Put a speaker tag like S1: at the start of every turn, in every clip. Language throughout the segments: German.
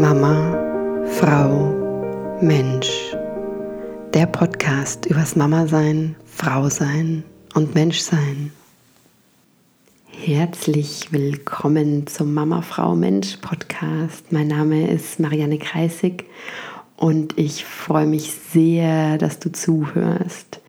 S1: Mama, Frau, Mensch. Der Podcast übers Mama sein, Frau sein und Mensch sein. Herzlich willkommen zum Mama, Frau, Mensch Podcast. Mein Name ist Marianne Kreisig und ich freue mich sehr, dass du zuhörst.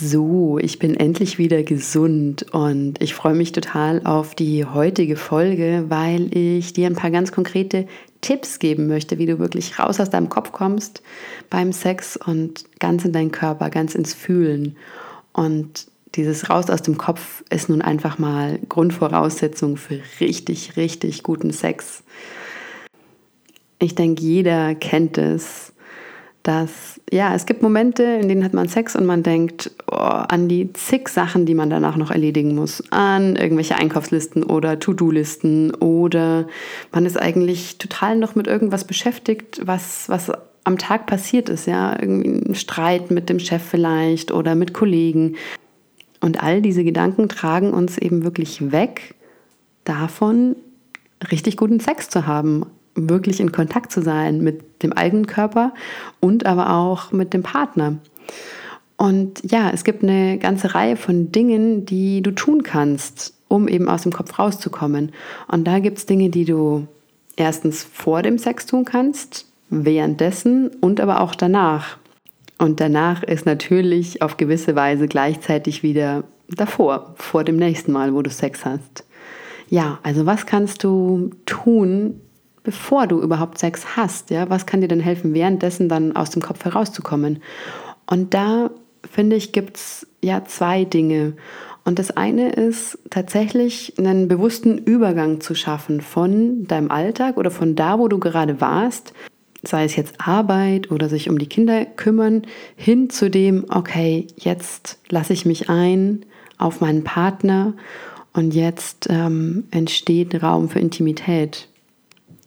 S1: So, ich bin endlich wieder gesund und ich freue mich total auf die heutige Folge, weil ich dir ein paar ganz konkrete Tipps geben möchte, wie du wirklich raus aus deinem Kopf kommst beim Sex und ganz in deinen Körper, ganz ins Fühlen. Und dieses Raus aus dem Kopf ist nun einfach mal Grundvoraussetzung für richtig, richtig guten Sex. Ich denke, jeder kennt es dass ja, es gibt Momente, in denen hat man Sex und man denkt oh, an die zig Sachen, die man danach noch erledigen muss, an irgendwelche Einkaufslisten oder To-Do-Listen oder man ist eigentlich total noch mit irgendwas beschäftigt, was, was am Tag passiert ist, ja, irgendwie ein Streit mit dem Chef vielleicht oder mit Kollegen. Und all diese Gedanken tragen uns eben wirklich weg davon, richtig guten Sex zu haben, wirklich in Kontakt zu sein mit dem eigenen Körper und aber auch mit dem Partner. Und ja, es gibt eine ganze Reihe von Dingen, die du tun kannst, um eben aus dem Kopf rauszukommen. Und da gibt es Dinge, die du erstens vor dem Sex tun kannst, währenddessen und aber auch danach. Und danach ist natürlich auf gewisse Weise gleichzeitig wieder davor, vor dem nächsten Mal, wo du Sex hast. Ja, also was kannst du tun, bevor du überhaupt Sex hast. Ja? Was kann dir denn helfen, währenddessen dann aus dem Kopf herauszukommen? Und da finde ich, gibt es ja zwei Dinge. Und das eine ist tatsächlich einen bewussten Übergang zu schaffen von deinem Alltag oder von da, wo du gerade warst, sei es jetzt Arbeit oder sich um die Kinder kümmern, hin zu dem, okay, jetzt lasse ich mich ein auf meinen Partner und jetzt ähm, entsteht Raum für Intimität.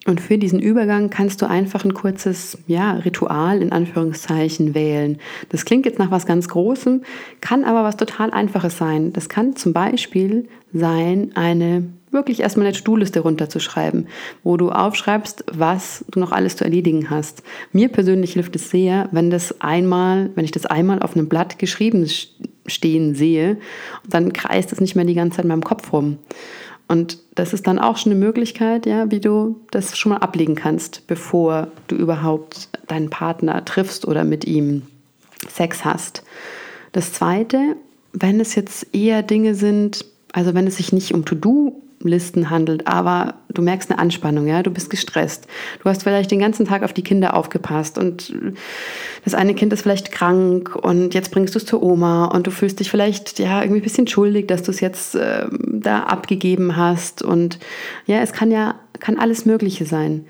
S1: Und für diesen Übergang kannst du einfach ein kurzes ja, Ritual in Anführungszeichen wählen. Das klingt jetzt nach was ganz Großem, kann aber was total Einfaches sein. Das kann zum Beispiel sein, eine wirklich erstmal eine To-Do-Liste runterzuschreiben, wo du aufschreibst, was du noch alles zu erledigen hast. Mir persönlich hilft es sehr, wenn das einmal, wenn ich das einmal auf einem Blatt geschrieben stehen sehe, dann kreist es nicht mehr die ganze Zeit in meinem Kopf rum. Und das ist dann auch schon eine Möglichkeit, ja, wie du das schon mal ablegen kannst, bevor du überhaupt deinen Partner triffst oder mit ihm Sex hast. Das zweite, wenn es jetzt eher Dinge sind, also wenn es sich nicht um To-Do Listen handelt, aber du merkst eine Anspannung, ja, du bist gestresst. Du hast vielleicht den ganzen Tag auf die Kinder aufgepasst und das eine Kind ist vielleicht krank und jetzt bringst du es zur Oma und du fühlst dich vielleicht ja irgendwie ein bisschen schuldig, dass du es jetzt äh, da abgegeben hast und ja, es kann ja kann alles Mögliche sein.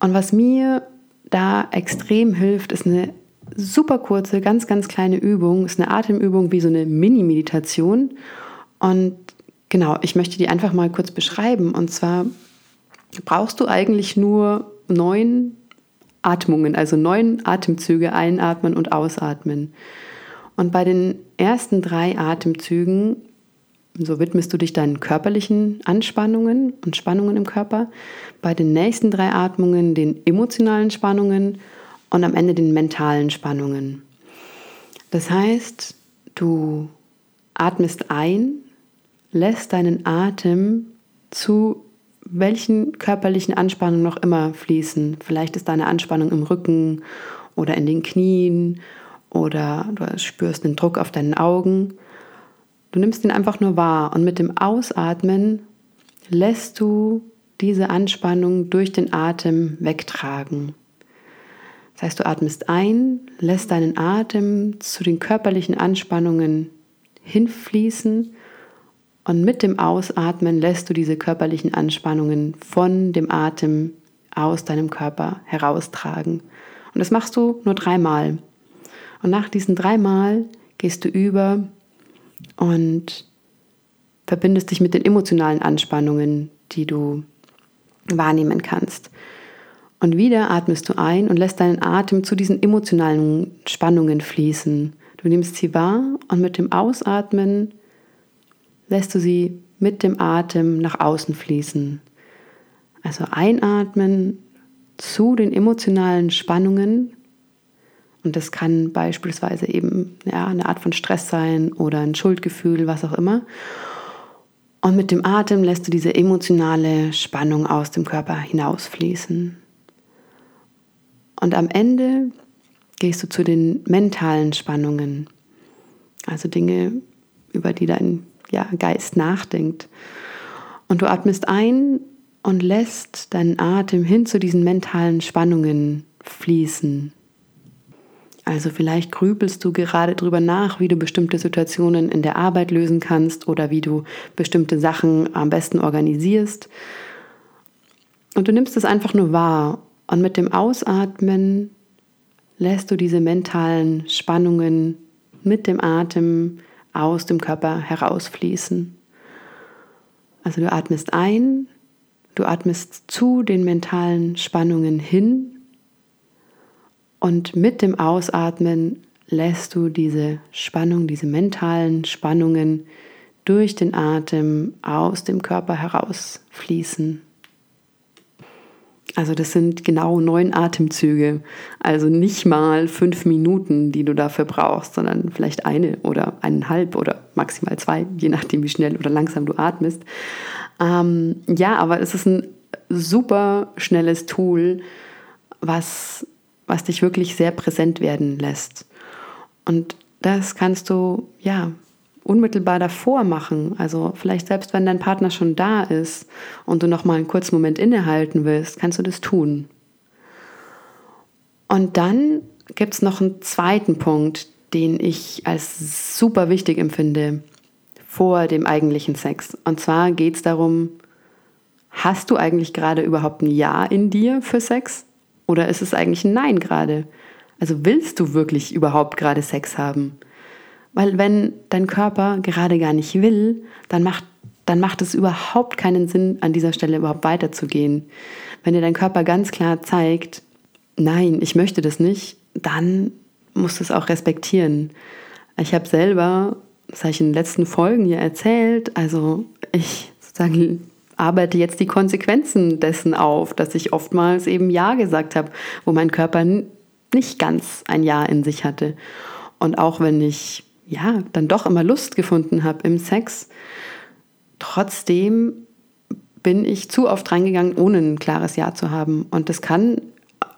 S1: Und was mir da extrem hilft, ist eine super kurze, ganz ganz kleine Übung, ist eine Atemübung wie so eine Mini-Meditation und Genau, ich möchte die einfach mal kurz beschreiben. Und zwar brauchst du eigentlich nur neun Atmungen, also neun Atemzüge einatmen und ausatmen. Und bei den ersten drei Atemzügen, so widmest du dich deinen körperlichen Anspannungen und Spannungen im Körper, bei den nächsten drei Atmungen den emotionalen Spannungen und am Ende den mentalen Spannungen. Das heißt, du atmest ein lässt deinen Atem zu welchen körperlichen Anspannungen noch immer fließen. Vielleicht ist deine Anspannung im Rücken oder in den Knien oder du spürst den Druck auf deinen Augen. Du nimmst ihn einfach nur wahr und mit dem Ausatmen lässt du diese Anspannung durch den Atem wegtragen. Das heißt, du atmest ein, lässt deinen Atem zu den körperlichen Anspannungen hinfließen und mit dem Ausatmen lässt du diese körperlichen Anspannungen von dem Atem aus deinem Körper heraustragen. Und das machst du nur dreimal. Und nach diesen dreimal gehst du über und verbindest dich mit den emotionalen Anspannungen, die du wahrnehmen kannst. Und wieder atmest du ein und lässt deinen Atem zu diesen emotionalen Spannungen fließen. Du nimmst sie wahr und mit dem Ausatmen lässt du sie mit dem Atem nach außen fließen. Also einatmen zu den emotionalen Spannungen. Und das kann beispielsweise eben ja, eine Art von Stress sein oder ein Schuldgefühl, was auch immer. Und mit dem Atem lässt du diese emotionale Spannung aus dem Körper hinausfließen. Und am Ende gehst du zu den mentalen Spannungen, also Dinge, über die dein ja, Geist nachdenkt. Und du atmest ein und lässt deinen Atem hin zu diesen mentalen Spannungen fließen. Also vielleicht grübelst du gerade darüber nach, wie du bestimmte Situationen in der Arbeit lösen kannst oder wie du bestimmte Sachen am besten organisierst. Und du nimmst es einfach nur wahr und mit dem Ausatmen lässt du diese mentalen Spannungen mit dem Atem aus dem Körper herausfließen. Also du atmest ein, du atmest zu den mentalen Spannungen hin und mit dem Ausatmen lässt du diese Spannung, diese mentalen Spannungen durch den Atem aus dem Körper herausfließen. Also das sind genau neun Atemzüge, also nicht mal fünf Minuten, die du dafür brauchst, sondern vielleicht eine oder eineinhalb oder maximal zwei, je nachdem, wie schnell oder langsam du atmest. Ähm, ja, aber es ist ein super schnelles Tool, was was dich wirklich sehr präsent werden lässt. Und das kannst du ja unmittelbar davor machen. Also vielleicht selbst wenn dein Partner schon da ist und du noch mal einen kurzen Moment innehalten willst, kannst du das tun. Und dann gibt es noch einen zweiten Punkt, den ich als super wichtig empfinde vor dem eigentlichen Sex. Und zwar geht es darum, hast du eigentlich gerade überhaupt ein Ja in dir für Sex? Oder ist es eigentlich ein Nein gerade? Also willst du wirklich überhaupt gerade Sex haben? Weil wenn dein Körper gerade gar nicht will, dann macht, dann macht es überhaupt keinen Sinn, an dieser Stelle überhaupt weiterzugehen. Wenn dir dein Körper ganz klar zeigt, nein, ich möchte das nicht, dann musst du es auch respektieren. Ich habe selber, das habe ich in den letzten Folgen ja erzählt, also ich sozusagen arbeite jetzt die Konsequenzen dessen auf, dass ich oftmals eben Ja gesagt habe, wo mein Körper nicht ganz ein Ja in sich hatte. Und auch wenn ich ja dann doch immer Lust gefunden habe im Sex, trotzdem bin ich zu oft reingegangen, ohne ein klares Ja zu haben. Und das kann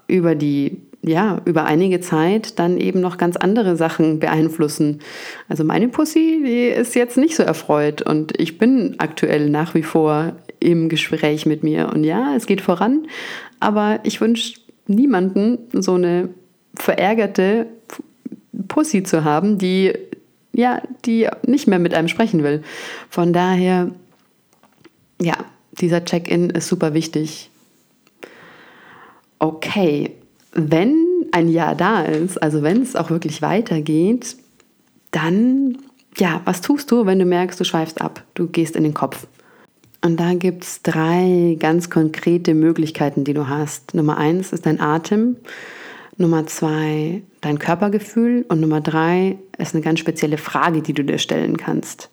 S1: über die ja, über einige Zeit dann eben noch ganz andere Sachen beeinflussen. Also meine Pussy, die ist jetzt nicht so erfreut und ich bin aktuell nach wie vor im Gespräch mit mir. Und ja, es geht voran, aber ich wünsche niemanden so eine verärgerte Pussy zu haben, die ja, die nicht mehr mit einem sprechen will. Von daher, ja, dieser Check-in ist super wichtig. Okay, wenn ein Ja da ist, also wenn es auch wirklich weitergeht, dann, ja, was tust du, wenn du merkst, du schweifst ab, du gehst in den Kopf? Und da gibt es drei ganz konkrete Möglichkeiten, die du hast. Nummer eins ist dein Atem, Nummer zwei dein Körpergefühl und Nummer drei ist eine ganz spezielle Frage, die du dir stellen kannst.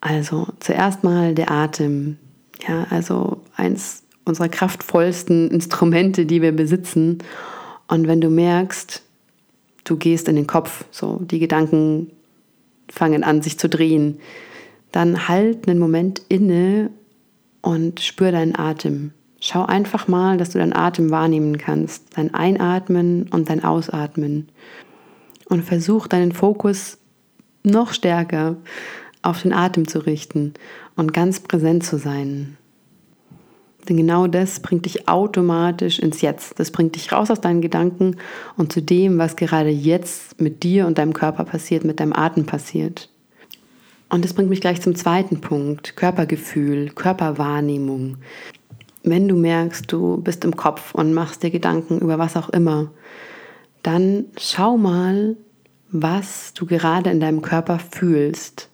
S1: Also zuerst mal der Atem. Ja, also eins unserer kraftvollsten Instrumente, die wir besitzen. Und wenn du merkst, du gehst in den Kopf, so die Gedanken fangen an, sich zu drehen, dann halt einen Moment inne und spür deinen Atem. Schau einfach mal, dass du deinen Atem wahrnehmen kannst, dein Einatmen und dein Ausatmen. Und versuch deinen Fokus noch stärker auf den Atem zu richten und ganz präsent zu sein. Denn genau das bringt dich automatisch ins Jetzt. Das bringt dich raus aus deinen Gedanken und zu dem, was gerade jetzt mit dir und deinem Körper passiert, mit deinem Atem passiert. Und das bringt mich gleich zum zweiten Punkt, Körpergefühl, Körperwahrnehmung. Wenn du merkst, du bist im Kopf und machst dir Gedanken über was auch immer, dann schau mal, was du gerade in deinem Körper fühlst.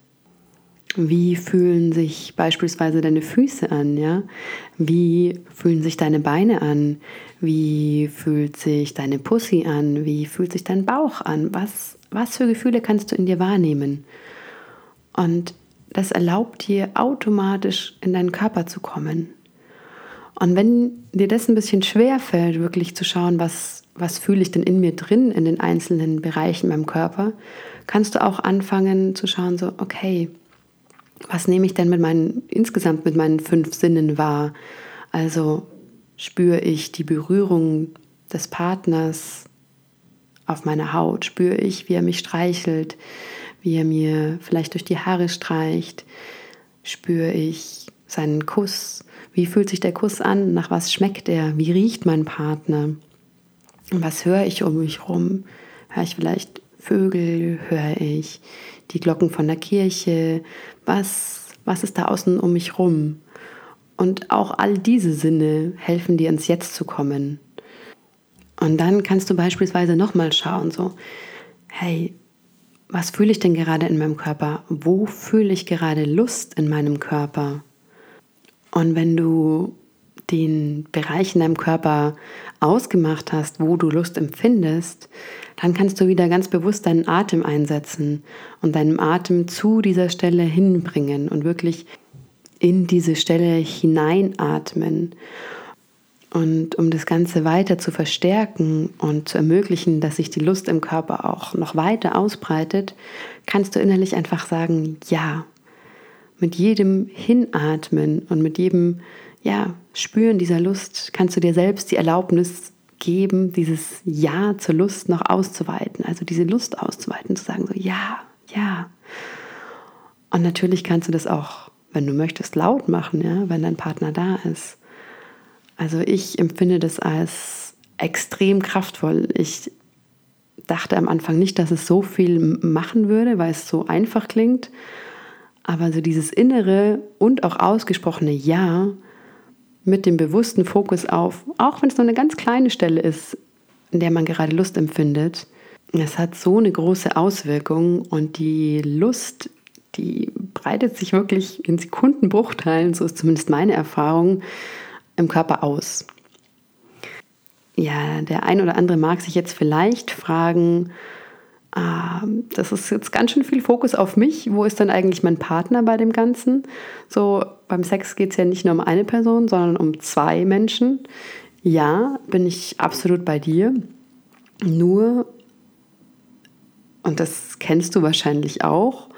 S1: Wie fühlen sich beispielsweise deine Füße an, ja? Wie fühlen sich deine Beine an? Wie fühlt sich deine Pussy an? Wie fühlt sich dein Bauch an? Was, was für Gefühle kannst du in dir wahrnehmen? Und das erlaubt dir automatisch in deinen Körper zu kommen. Und wenn dir das ein bisschen schwer fällt, wirklich zu schauen, was, was fühle ich denn in mir drin, in den einzelnen Bereichen meinem Körper, kannst du auch anfangen zu schauen, so, okay, was nehme ich denn mit meinen, insgesamt mit meinen fünf Sinnen wahr? Also spüre ich die Berührung des Partners auf meiner Haut, spüre ich, wie er mich streichelt, wie er mir vielleicht durch die Haare streicht, spüre ich seinen Kuss, wie fühlt sich der Kuss an, nach was schmeckt er, wie riecht mein Partner, was höre ich um mich rum, höre ich vielleicht Vögel, höre ich die Glocken von der Kirche, was, was ist da außen um mich rum. Und auch all diese Sinne helfen dir ins Jetzt zu kommen. Und dann kannst du beispielsweise nochmal schauen, so, hey, was fühle ich denn gerade in meinem Körper? Wo fühle ich gerade Lust in meinem Körper? Und wenn du den Bereich in deinem Körper ausgemacht hast, wo du Lust empfindest, dann kannst du wieder ganz bewusst deinen Atem einsetzen und deinen Atem zu dieser Stelle hinbringen und wirklich in diese Stelle hineinatmen. Und um das Ganze weiter zu verstärken und zu ermöglichen, dass sich die Lust im Körper auch noch weiter ausbreitet, kannst du innerlich einfach sagen, ja. Mit jedem Hinatmen und mit jedem ja, Spüren dieser Lust kannst du dir selbst die Erlaubnis geben, dieses Ja zur Lust noch auszuweiten, also diese Lust auszuweiten, zu sagen so ja, ja. Und natürlich kannst du das auch, wenn du möchtest, laut machen, ja, wenn dein Partner da ist. Also ich empfinde das als extrem kraftvoll. Ich dachte am Anfang nicht, dass es so viel machen würde, weil es so einfach klingt. Aber so dieses innere und auch ausgesprochene Ja mit dem bewussten Fokus auf, auch wenn es nur eine ganz kleine Stelle ist, in der man gerade Lust empfindet, es hat so eine große Auswirkung und die Lust, die breitet sich wirklich in Sekundenbruchteilen, so ist zumindest meine Erfahrung, im Körper aus. Ja, der ein oder andere mag sich jetzt vielleicht fragen, das ist jetzt ganz schön viel Fokus auf mich. Wo ist denn eigentlich mein Partner bei dem Ganzen? So, beim Sex geht es ja nicht nur um eine Person, sondern um zwei Menschen. Ja, bin ich absolut bei dir. Nur, und das kennst du wahrscheinlich auch,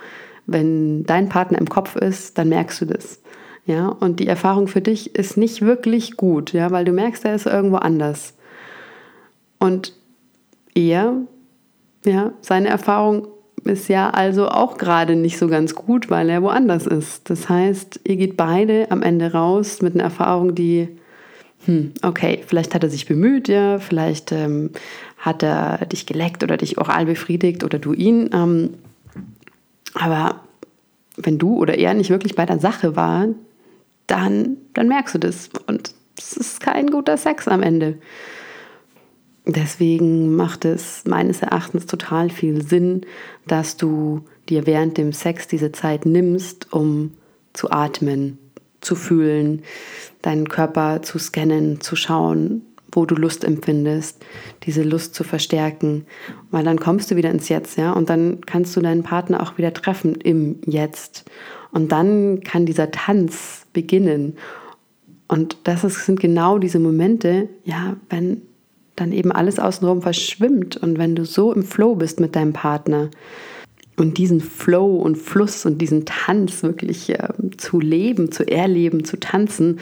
S1: wenn dein Partner im Kopf ist, dann merkst du das. Ja, und die Erfahrung für dich ist nicht wirklich gut, ja, weil du merkst, er ist irgendwo anders. Und er, ja, seine Erfahrung ist ja also auch gerade nicht so ganz gut, weil er woanders ist. Das heißt, ihr geht beide am Ende raus mit einer Erfahrung, die, hm, okay, vielleicht hat er sich bemüht, ja, vielleicht ähm, hat er dich geleckt oder dich oral befriedigt oder du ihn. Ähm, aber wenn du oder er nicht wirklich bei der Sache war, dann, dann merkst du das. Und es ist kein guter Sex am Ende. Deswegen macht es meines Erachtens total viel Sinn, dass du dir während dem Sex diese Zeit nimmst, um zu atmen, zu fühlen, deinen Körper zu scannen, zu schauen, wo du Lust empfindest, diese Lust zu verstärken, weil dann kommst du wieder ins Jetzt, ja, und dann kannst du deinen Partner auch wieder treffen im Jetzt. Und dann kann dieser Tanz beginnen. Und das ist, sind genau diese Momente, ja, wenn dann eben alles außenrum verschwimmt und wenn du so im Flow bist mit deinem Partner und diesen Flow und Fluss und diesen Tanz wirklich äh, zu leben, zu erleben, zu tanzen,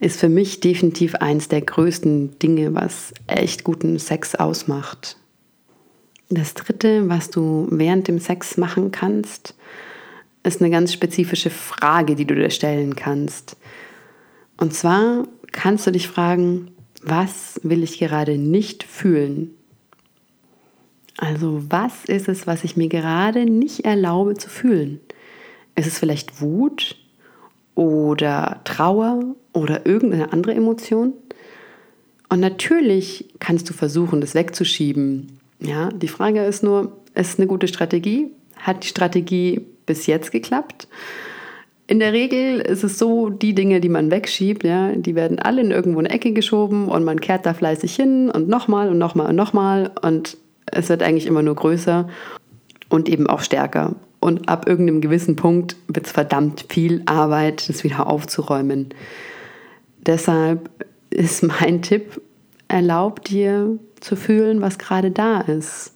S1: ist für mich definitiv eins der größten Dinge, was echt guten Sex ausmacht. Das dritte, was du während dem Sex machen kannst, ist eine ganz spezifische Frage, die du dir stellen kannst. Und zwar kannst du dich fragen, was will ich gerade nicht fühlen? Also was ist es, was ich mir gerade nicht erlaube zu fühlen? Ist es vielleicht Wut oder Trauer oder irgendeine andere Emotion? Und natürlich kannst du versuchen, das wegzuschieben. Ja, die Frage ist nur, ist es eine gute Strategie? Hat die Strategie bis jetzt geklappt. In der Regel ist es so, die Dinge, die man wegschiebt, ja, die werden alle in irgendwo eine Ecke geschoben und man kehrt da fleißig hin und nochmal und nochmal und nochmal und es wird eigentlich immer nur größer und eben auch stärker. Und ab irgendeinem gewissen Punkt wird es verdammt viel Arbeit, das wieder aufzuräumen. deshalb ist mein Tipp, erlaub dir zu fühlen, was gerade da ist.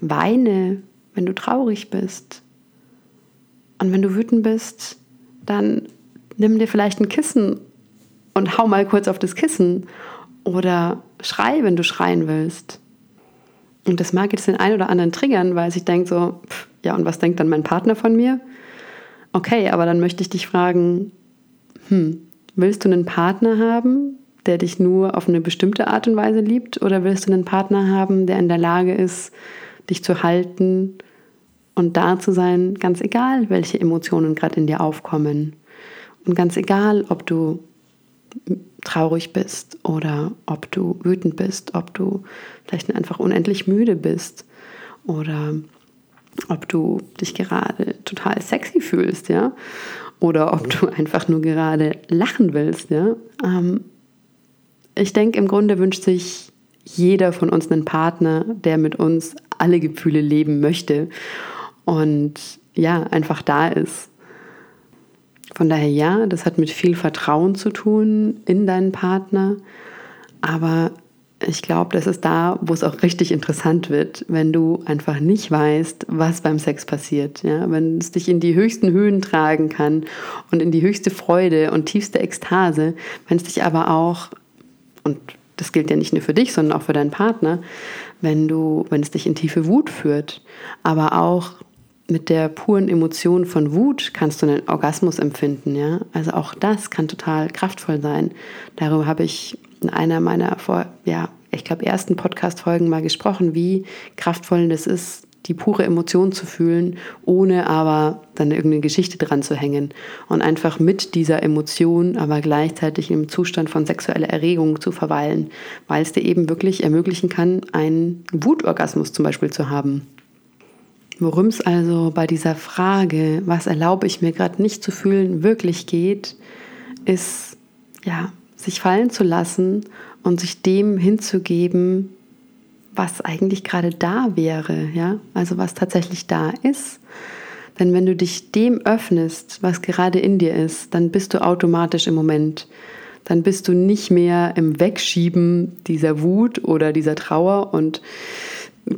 S1: Weine, wenn du traurig bist. Und wenn du wütend bist, dann nimm dir vielleicht ein Kissen und hau mal kurz auf das Kissen. Oder schrei, wenn du schreien willst. Und das mag jetzt den einen oder anderen triggern, weil sich denkt so, pff, ja, und was denkt dann mein Partner von mir? Okay, aber dann möchte ich dich fragen, hm, willst du einen Partner haben, der dich nur auf eine bestimmte Art und Weise liebt? Oder willst du einen Partner haben, der in der Lage ist, dich zu halten und da zu sein, ganz egal, welche Emotionen gerade in dir aufkommen? Und ganz egal, ob du traurig bist oder ob du wütend bist, ob du vielleicht einfach unendlich müde bist oder ob du dich gerade total sexy fühlst, ja, oder ob du einfach nur gerade lachen willst, ja. Ähm, ich denke, im Grunde wünscht sich jeder von uns einen Partner, der mit uns alle Gefühle leben möchte und ja, einfach da ist. Von daher ja, das hat mit viel Vertrauen zu tun in deinen Partner, aber ich glaube, das ist da, wo es auch richtig interessant wird, wenn du einfach nicht weißt, was beim Sex passiert. Ja? Wenn es dich in die höchsten Höhen tragen kann und in die höchste Freude und tiefste Ekstase, wenn es dich aber auch, und das gilt ja nicht nur für dich, sondern auch für deinen Partner, wenn du, wenn es dich in tiefe Wut führt, aber auch mit der puren Emotion von Wut kannst du einen Orgasmus empfinden, ja. Also auch das kann total kraftvoll sein. Darüber habe ich in einer meiner vor, ja, ich glaube, ersten Podcast-Folgen mal gesprochen, wie kraftvoll das ist, die pure Emotion zu fühlen, ohne aber dann irgendeine Geschichte dran zu hängen und einfach mit dieser Emotion, aber gleichzeitig im Zustand von sexueller Erregung zu verweilen, weil es dir eben wirklich ermöglichen kann, einen Wutorgasmus zum Beispiel zu haben. Worum es also bei dieser Frage, was erlaube ich mir gerade nicht zu fühlen, wirklich geht, ist ja, sich fallen zu lassen und sich dem hinzugeben, was eigentlich gerade da wäre, ja, also was tatsächlich da ist. Denn wenn du dich dem öffnest, was gerade in dir ist, dann bist du automatisch im Moment. Dann bist du nicht mehr im Wegschieben dieser Wut oder dieser Trauer und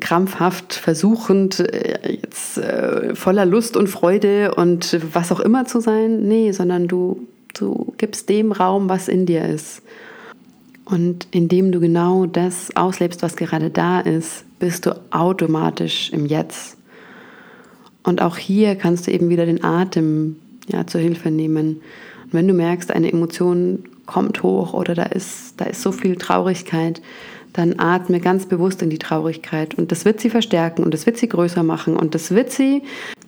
S1: krampfhaft versuchend, äh, jetzt äh, voller Lust und Freude und was auch immer zu sein. Nee, sondern du, du gibst dem Raum, was in dir ist. Und indem du genau das auslebst, was gerade da ist, bist du automatisch im Jetzt. Und auch hier kannst du eben wieder den Atem ja, zur Hilfe nehmen. Und wenn du merkst, eine Emotion kommt hoch oder da ist, da ist so viel Traurigkeit, dann atme ganz bewusst in die Traurigkeit. Und das wird sie verstärken und das wird sie größer machen und das wird sie,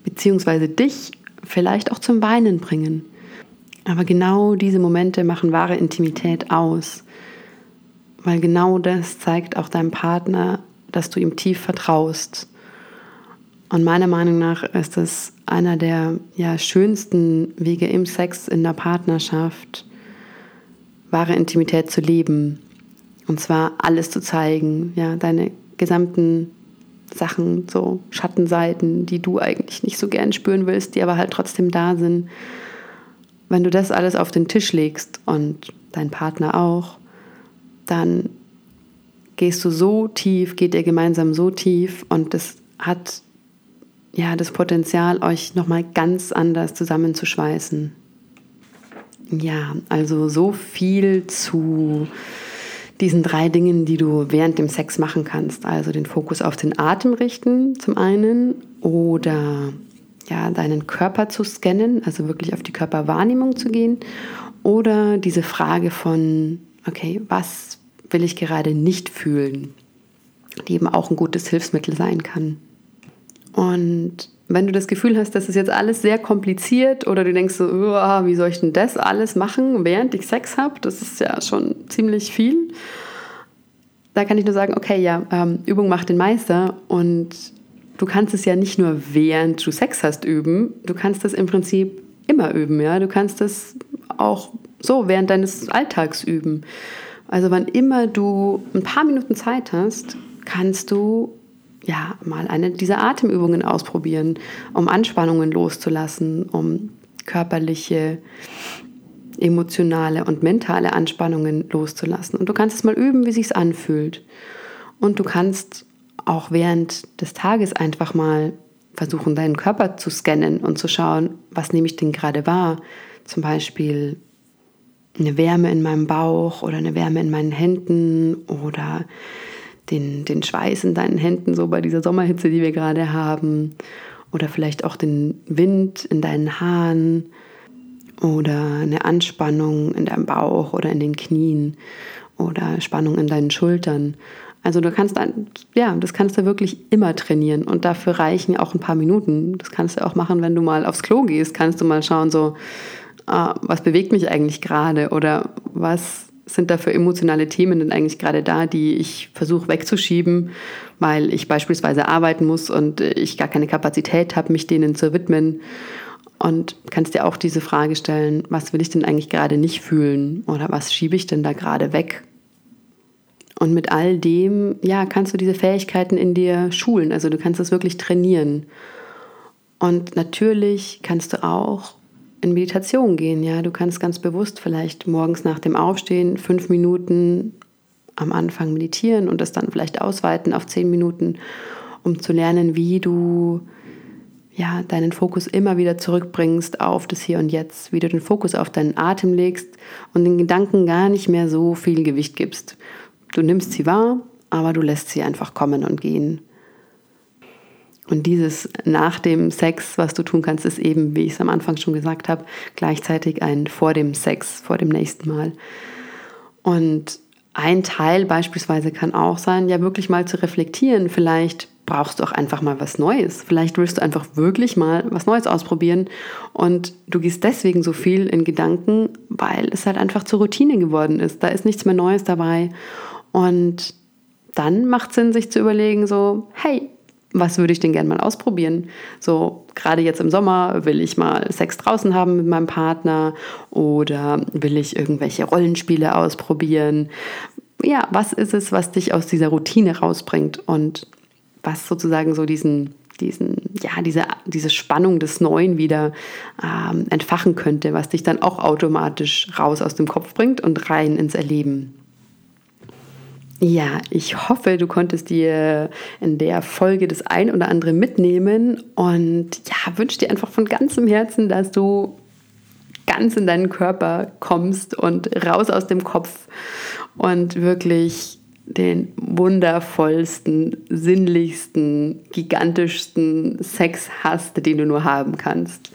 S1: beziehungsweise dich, vielleicht auch zum Weinen bringen. Aber genau diese Momente machen wahre Intimität aus, weil genau das zeigt auch deinem Partner, dass du ihm tief vertraust. Und meiner Meinung nach ist es einer der ja, schönsten Wege im Sex, in der Partnerschaft, wahre Intimität zu leben. Und zwar alles zu zeigen, ja, deine gesamten Sachen, so Schattenseiten, die du eigentlich nicht so gern spüren willst, die aber halt trotzdem da sind. Wenn du das alles auf den Tisch legst und dein Partner auch, dann gehst du so tief, geht ihr gemeinsam so tief und das hat ja das Potenzial, euch nochmal ganz anders zusammenzuschweißen. Ja, also so viel zu diesen drei Dingen, die du während dem Sex machen kannst. Also den Fokus auf den Atem richten zum einen oder ja, deinen Körper zu scannen, also wirklich auf die Körperwahrnehmung zu gehen oder diese Frage von, okay, was will ich gerade nicht fühlen, die eben auch ein gutes Hilfsmittel sein kann. Und wenn du das Gefühl hast, das ist jetzt alles sehr kompliziert oder du denkst so, wie soll ich denn das alles machen, während ich Sex habe, das ist ja schon ziemlich viel. Da kann ich nur sagen, okay, ja, ähm, Übung macht den Meister und du kannst es ja nicht nur während du Sex hast üben, du kannst das im Prinzip immer üben, ja, du kannst es auch so während deines Alltags üben. Also wann immer du ein paar Minuten Zeit hast, kannst du ja, mal eine dieser Atemübungen ausprobieren, um Anspannungen loszulassen, um körperliche emotionale und mentale Anspannungen loszulassen. Und du kannst es mal üben, wie sich's anfühlt. Und du kannst auch während des Tages einfach mal versuchen, deinen Körper zu scannen und zu schauen, was nehme ich denn gerade wahr. Zum Beispiel eine Wärme in meinem Bauch oder eine Wärme in meinen Händen oder den, den Schweiß in deinen Händen, so bei dieser Sommerhitze, die wir gerade haben. Oder vielleicht auch den Wind in deinen Haaren oder eine Anspannung in deinem Bauch oder in den Knien oder Spannung in deinen Schultern. Also du kannst, ja, das kannst du wirklich immer trainieren und dafür reichen auch ein paar Minuten. Das kannst du auch machen, wenn du mal aufs Klo gehst, kannst du mal schauen, so, ah, was bewegt mich eigentlich gerade oder was sind da für emotionale Themen denn eigentlich gerade da, die ich versuche wegzuschieben, weil ich beispielsweise arbeiten muss und ich gar keine Kapazität habe, mich denen zu widmen. Und kannst dir auch diese Frage stellen, was will ich denn eigentlich gerade nicht fühlen oder was schiebe ich denn da gerade weg? Und mit all dem, ja, kannst du diese Fähigkeiten in dir schulen. Also du kannst es wirklich trainieren. Und natürlich kannst du auch in Meditation gehen. Ja, du kannst ganz bewusst vielleicht morgens nach dem Aufstehen fünf Minuten am Anfang meditieren und das dann vielleicht ausweiten auf zehn Minuten, um zu lernen, wie du ja, deinen Fokus immer wieder zurückbringst auf das Hier und Jetzt, wie du den Fokus auf deinen Atem legst und den Gedanken gar nicht mehr so viel Gewicht gibst. Du nimmst sie wahr, aber du lässt sie einfach kommen und gehen. Und dieses nach dem Sex, was du tun kannst, ist eben, wie ich es am Anfang schon gesagt habe, gleichzeitig ein vor dem Sex, vor dem nächsten Mal. Und ein Teil beispielsweise kann auch sein, ja wirklich mal zu reflektieren. Vielleicht brauchst du auch einfach mal was Neues. Vielleicht willst du einfach wirklich mal was Neues ausprobieren und du gehst deswegen so viel in Gedanken, weil es halt einfach zur Routine geworden ist. Da ist nichts mehr Neues dabei und dann macht Sinn, sich zu überlegen, so, hey, was würde ich denn gerne mal ausprobieren? So, gerade jetzt im Sommer will ich mal Sex draußen haben mit meinem Partner oder will ich irgendwelche Rollenspiele ausprobieren? Ja, was ist es, was dich aus dieser Routine rausbringt und was sozusagen so diesen, diesen, ja, diese, diese Spannung des Neuen wieder ähm, entfachen könnte, was dich dann auch automatisch raus aus dem Kopf bringt und rein ins Erleben. Ja, ich hoffe, du konntest dir in der Folge das ein oder andere mitnehmen und ja, wünsche dir einfach von ganzem Herzen, dass du ganz in deinen Körper kommst und raus aus dem Kopf und wirklich den wundervollsten, sinnlichsten, gigantischsten Sex hast, den du nur haben kannst.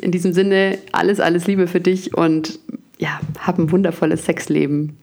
S1: In diesem Sinne, alles, alles Liebe für dich und ja, hab ein wundervolles Sexleben.